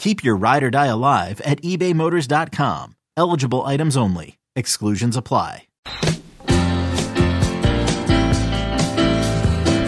Keep your ride or die alive at ebaymotors.com. Eligible items only. Exclusions apply.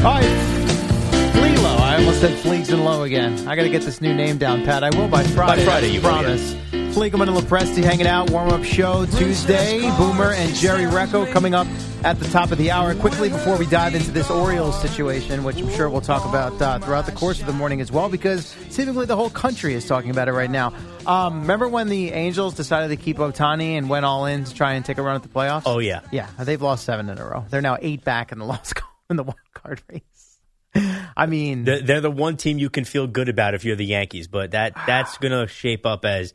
All right. Flea Low. I almost said Fleegs and Low again. I got to get this new name down, Pat. I will by Friday. By Friday, I you will, promise. Fleegelman and Lepresti hanging out. Warm up show Tuesday. Boomer and Jerry Recco coming up at the top of the hour. Quickly before we dive into this Orioles situation, which I'm sure we'll talk about uh, throughout the course of the morning as well, because seemingly the whole country is talking about it right now. Um, remember when the Angels decided to keep Ohtani and went all in to try and take a run at the playoffs? Oh, yeah. Yeah, they've lost seven in a row. They're now eight back in the lost in the wild card race. I mean, They're, they're the one team you can feel good about if you're the Yankees, but that that's going to shape up as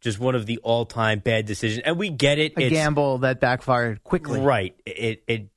just one of the all-time bad decisions. And we get it. a gamble that backfired quickly. Right. It, it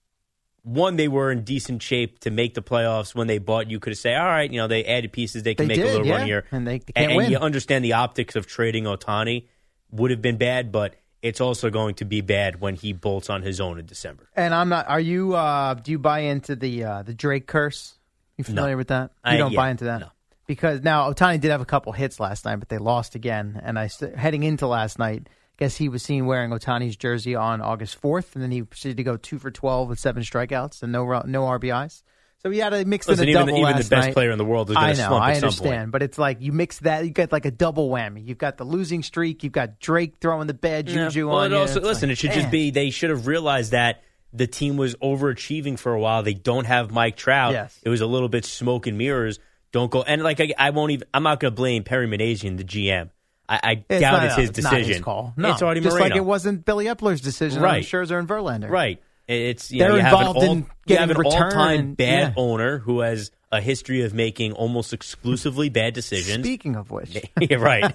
one they were in decent shape to make the playoffs when they bought. You could say, all right, you know, they added pieces, they can They make a little yeah. run here, And they can't and, and you understand the optics of trading Ohtani would have been bad, but it's also going to be bad when he bolts on his own in December. And I'm not. Are you? Uh, do you buy into the uh, the Drake curse? You familiar with that? You I- don't yeah, buy into that. no. Because now Ohtani did have a couple hits last night, but they lost again. And I st- heading into last night, I guess he was seen wearing Ohtani's jersey on August 4th, and then he proceeded to go two for 12 with seven strikeouts and no no RBIs. So he had a mix Listen, in a even, double even the best night. player in the world is going I to know, slump I at some understand, point. but it's like you mix that, you get like a double whammy. You've got the losing streak, you've got Drake throwing the bad Yeah. juju well, on it you. also, listen, like, it should man. just be they should have realized that the team was overachieving for a while. They don't have Mike Trout. Yes. It was a little bit smoke and mirrors. Don't go and like I, I won't even. I'm not going to blame Perry Minasian, the GM. I, I It's doubt not, it's his it's not decision. his call. No, it's already just Moreno. like it wasn't Billy Eppler's decision Right. on Scherzer and Verlander. Right. It's you They're know, you involved all, in you have an all-time and- bad yeah. owner who has a history of making almost exclusively bad decisions. Speaking of which, yeah, right.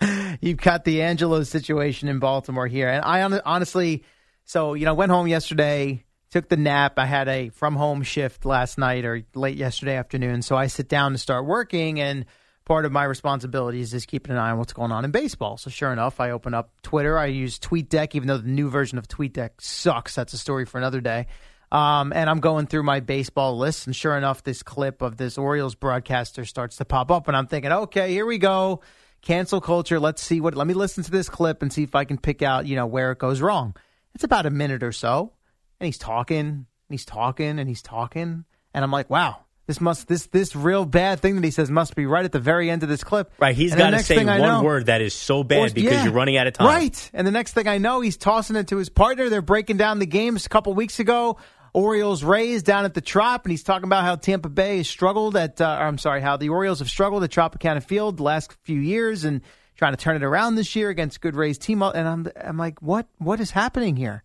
you've got the Angelo situation in Baltimore here, and I honestly, so you know, went home yesterday, took the nap. I had a from home shift last night or late yesterday afternoon, so I sit down to start working, and part of my responsibilities is keeping an eye on what's going on in baseball. So sure enough, I open up Twitter. I use TweetDeck, even though the new version of TweetDeck sucks. That's a story for another day. Um, and I'm going through my baseball list, and sure enough, this clip of this Orioles broadcaster starts to pop up, and I'm thinking, okay, here we go, cancel culture. Let's see what. Let me listen to this clip and see if I can pick out, you know, where it goes wrong. It's about a minute or so, and he's talking, and he's talking, and he's talking, and I'm like, wow, this must this this real bad thing that he says must be right at the very end of this clip. Right. He's got to say one know- word that is so bad or- because yeah. you're running out of time. Right. And the next thing I know, he's tossing it to his partner. They're breaking down the games a couple weeks ago. Orioles Rays down at the Trop, and he's talking about how Tampa Bay has struggled at, uh, I'm sorry, how the Orioles have struggled at Tropicana Field the last few years and trying to turn it around this year against good Rays team. And I'm, I'm like, what, what is happening here?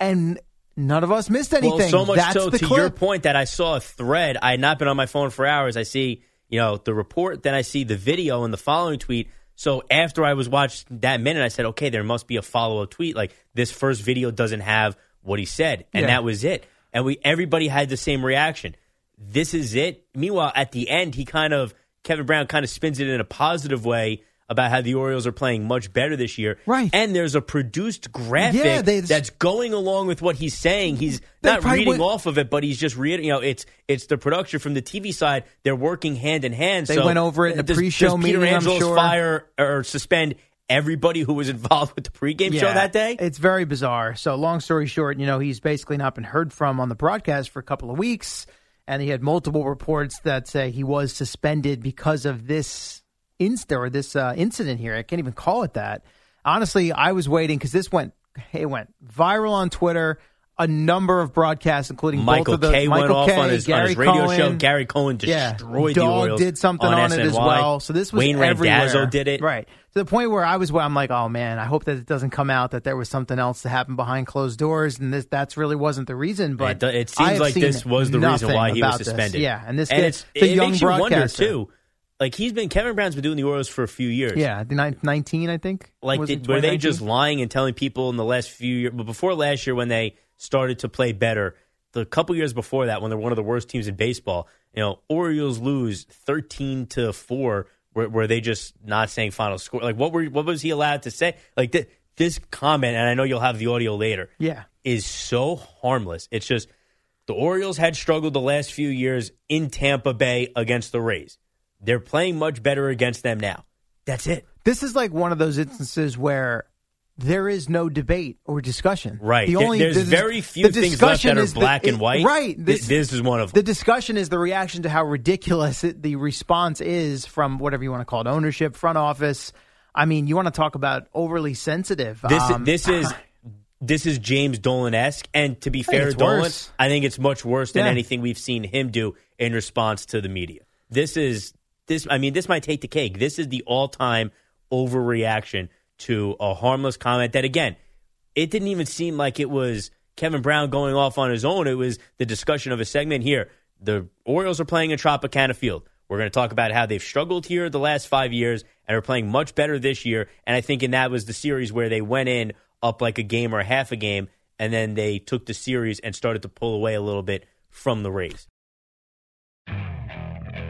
And none of us missed anything. Well, so much That's so the to clip. your point that I saw a thread. I had not been on my phone for hours. I see, you know, the report, then I see the video and the following tweet. So after I was watched that minute, I said, okay, there must be a follow up tweet. Like this first video doesn't have what he said, and Yeah. that was it. And we everybody had the same reaction. This is it. Meanwhile, at the end, he kind of Kevin Brown kind of spins it in a positive way about how the Orioles are playing much better this year. Right. And there's a produced graphic Yeah, they- that's going along with what he's saying. He's not reading would- off of it, but he's just reading. You know, it's it's the production from the TV side. They're working hand in hand. They So went over it in the does- pre-show does Peter meeting, I'm Angelos sure. fire or suspend everybody who was involved with the pregame show that day? It's very bizarre. So, long story short, you know, he's basically not been heard from on the broadcast for a couple of weeks. And he had multiple reports that say he was suspended because of this insta or this uh, incident here. I can't even call it that. Honestly, I was waiting because this went it went viral on Twitter. A number of broadcasts, including Michael both of the Kay Michael went off on his, on his radio Cohen. show. Gary Cohen Yeah, destroyed the Dog Orioles. did something on, it as well. So this was Wayne everywhere. Randazzo did it. right to the point where I was. I'm like, oh man, I hope that it doesn't come out that there was something else that happened behind closed doors, and this that's really wasn't the reason. But it, it seems like this was the reason why he was about this. suspended. Yeah, and this and kid, it's, the it young makes you wonder too. Like he's been Kevin Brown's been doing the Orioles for a few years. Yeah, the nine- 19, I think. Like, did, were they just lying and telling people in the last few years? But before last year, when they started to play better, the couple years before that, when they're one of the worst teams in baseball, you know, Orioles lose thirteen to four. Were, were they just not saying final score? Like, what were what was he allowed to say? Like th- this comment, and I know you'll have the audio later. Yeah. is so harmless. It's just the Orioles had struggled the last few years in Tampa Bay against the Rays. They're playing much better against them now. That's it. This is like one of those instances where there is no debate or discussion. Right. The only there's the- very few the things left discussion that are is the- black and it- white. Right. Th- this is one of The discussion is the reaction to how ridiculous it, the response is from whatever you want to call it, ownership, front office. I mean, you want to talk about overly sensitive. This Um, this is this is James Dolan esque, and to be fair to Dolan, worse. I think it's much worse than Yeah. anything we've seen him do in response to the media. This is this. I mean, this might take the cake. This is the all time overreaction to a harmless comment that again, it didn't even seem like it was Kevin Brown going off on his own. It was the discussion of a segment here. The Orioles are playing in Tropicana Field. We're going to talk about how they've struggled here the last five years and are playing much better this year. And I think in that was the series where they went in up like a game or a half a game, and then they took the series and started to pull away a little bit from the Rays.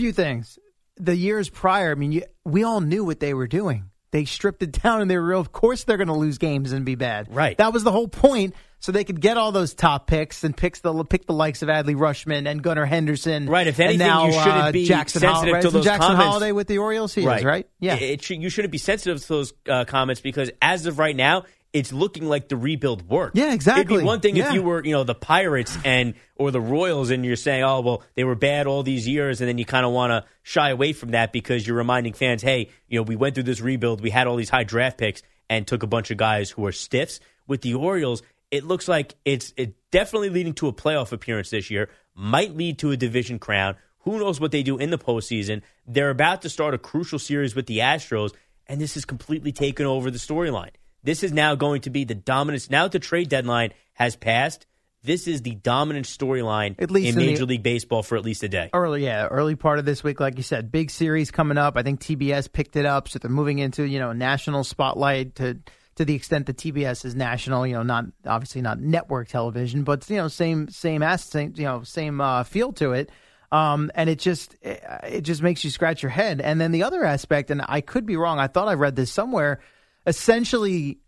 Few things. The years prior, I mean, you, we all knew what they were doing. They stripped it down, and they were real. Of course, they're going to lose games and be bad. Right. That was the whole point, so they could get all those top picks and picks the pick the likes of Adley Rutschman and Gunnar Henderson. Right, if and anything, now, you shouldn't uh, be Jackson sensitive to those Jackson comments. Holliday with the Orioles. He is right. Yeah. It, it you shouldn't be sensitive to those uh, comments because as of right now, it's looking like the rebuild worked. Yeah, exactly. It'd be one thing Yeah. if you were, you know, the Pirates and or the Royals, and you're saying, oh, well, they were bad all these years, and then you kind of want to shy away from that because you're reminding fans, hey, you know, we went through this rebuild, we had all these high draft picks, and took a bunch of guys who are stiffs. With the Orioles, it looks like it's it definitely leading to a playoff appearance this year. Might lead to a division crown. Who knows what they do in the postseason? They're about to start a crucial series with the Astros, and this has completely taken over the storyline. This is now going to be the dominance. Now that the trade deadline has passed, this is the dominant storyline At least in in the- Major League Baseball for at least a day. Early, yeah, early part of this week, like you said, big series coming up. I think TBS picked it up, so they're moving into you know national spotlight to to the extent that TBS is national. You know, not obviously not network television, but you know, same same ass, same you know, same uh, feel to it. Um, and it just it, it just makes you scratch your head. And then the other aspect, and I could be wrong. I thought I read this somewhere. Essentially,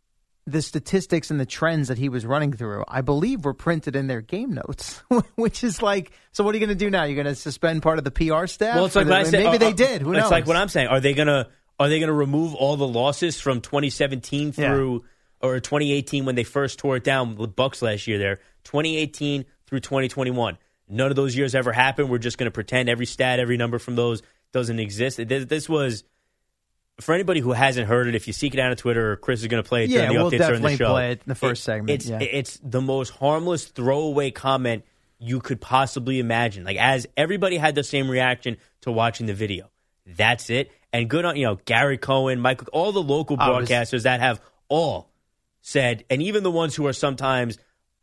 the statistics and the trends that he was running through, I believe, were printed in their game notes, which is like, so what are you going to do now? You're going to suspend part of the PR staff? Well, it's like I said. Maybe uh, they uh, did. Who it's knows? like what I'm saying. Are they gonna are they gonna remove all the losses from 2017 Yeah. through or 2018 when they first tore it down with Bucks last year? There, 2018 through 2021. None of those years ever happened. We're just going to pretend every stat, every number from those doesn't exist. This was for anybody who hasn't heard it. If you seek it out on Twitter, Chris is going to play it Yeah, during the we'll updates during the definitely show. play it in the first segment, It's yeah. it's the most harmless throwaway comment you could possibly imagine. Like as everybody had the same reaction to watching the video. That's it. And good on, you know, Gary Cohen, Michael, all the local I was- broadcasters that have all said, and even the ones who are sometimes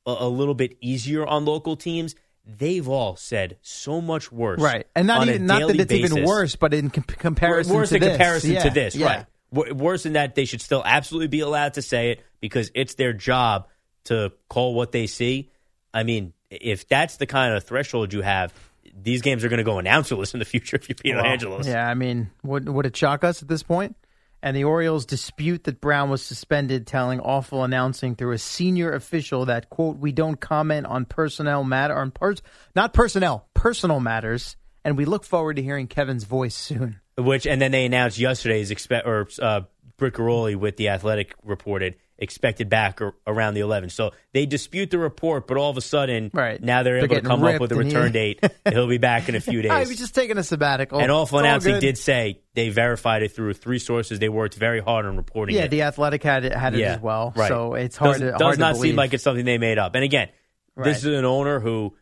a, a little bit easier on local teams, they've all said so much worse. Right, and not even not that it's even worse, but in com- comparison, worse to in this. comparison Yeah, to this, yeah. right? W- worse than that, they should still absolutely be allowed to say it because it's their job to call what they see. I mean, if that's the kind of threshold you have, these games are going to go announcerless in the future if you're Peter Well, Angelos. Yeah, I mean, would would it shock us at this point? And the Orioles dispute that Brown was suspended, telling awful announcing through a senior official that quote We don't comment on personnel matter on pers- not personnel personal matters, and we look forward to hearing Kevin's voice soon. Which and then they announced yesterday's expect or uh, Britt Ghiroli with the Athletic reported expected back ar- around the 11th. So they dispute the report, but all of a sudden, Right. now they're, They're able to come up with a return date. He'll be back in a few days. I was just taking a sabbatical. And awful announcing did say they verified it through three sources. They worked very hard on reporting Yeah, it. the Athletic had it had it yeah, as well. Right. So it's hard does, to does not seem like it's something they made up. And again, Right. this is an owner who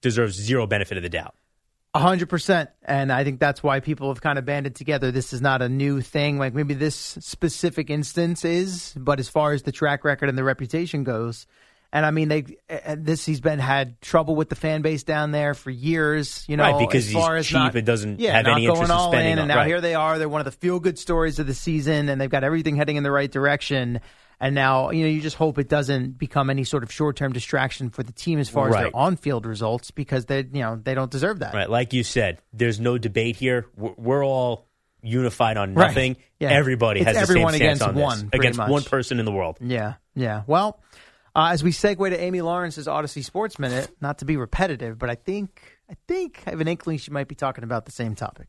deserves zero benefit of the doubt. A hundred percent, and I think that's why people have kind of banded together. This is not a new thing. Like maybe this specific instance is, but as far as the track record and the reputation goes, and I mean, they this he's been had trouble with the fan base down there for years. You know, Right, because as far he's as cheap not, and doesn't yeah, have not any going interest in spending in, and now right. here they are. They're one of the feel good stories of the season, and they've got everything heading in the right direction. And now, you know, you just hope it doesn't become any sort of short-term distraction for the team as far as their on-field results, because they, you know, they don't deserve that. Right, like you said, there's no debate here. We're, we're all unified on Right. nothing. Yeah. Everybody It's has the everyone same stance against on this. one, against much. one person in the world. Yeah, yeah. Well, uh, as we segue to Amy Lawrence's Audacy Sports Minute, not to be repetitive, but I think I think I have an inkling she might be talking about the same topic.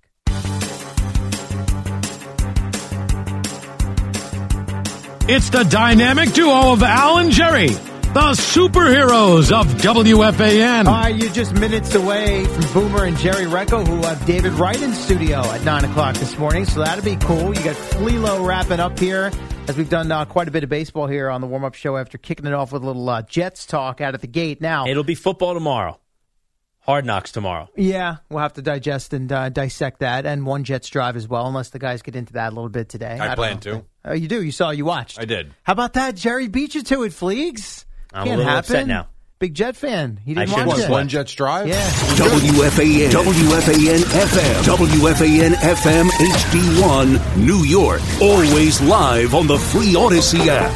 It's the dynamic duo of Al and Jerry, the superheroes of WFAN. All right, you're just minutes away from Boomer and Jerry Recco, who have David Wright in studio at 9 o'clock this morning, so that'll be cool. You got Flelo wrapping up here, as we've done uh, quite a bit of baseball here on the warm-up show after kicking it off with a little uh, Jets talk out at the gate. Now, It'll be football tomorrow. Hard knocks tomorrow. Yeah, we'll have to digest and uh, dissect that, and one Jets drive as well, unless the guys get into that a little bit today. I don't plan to. Oh, you do? You saw? You watched? I did. How about that? Jerry beat you to it, Fleegs. I'm a Can't little happen. upset now. Big Jet fan. He didn't should watch it. One Jets drive? Yeah. WFAN, WFAN FM, WFAN FM HD1, New York. Always live on the free Audacy app.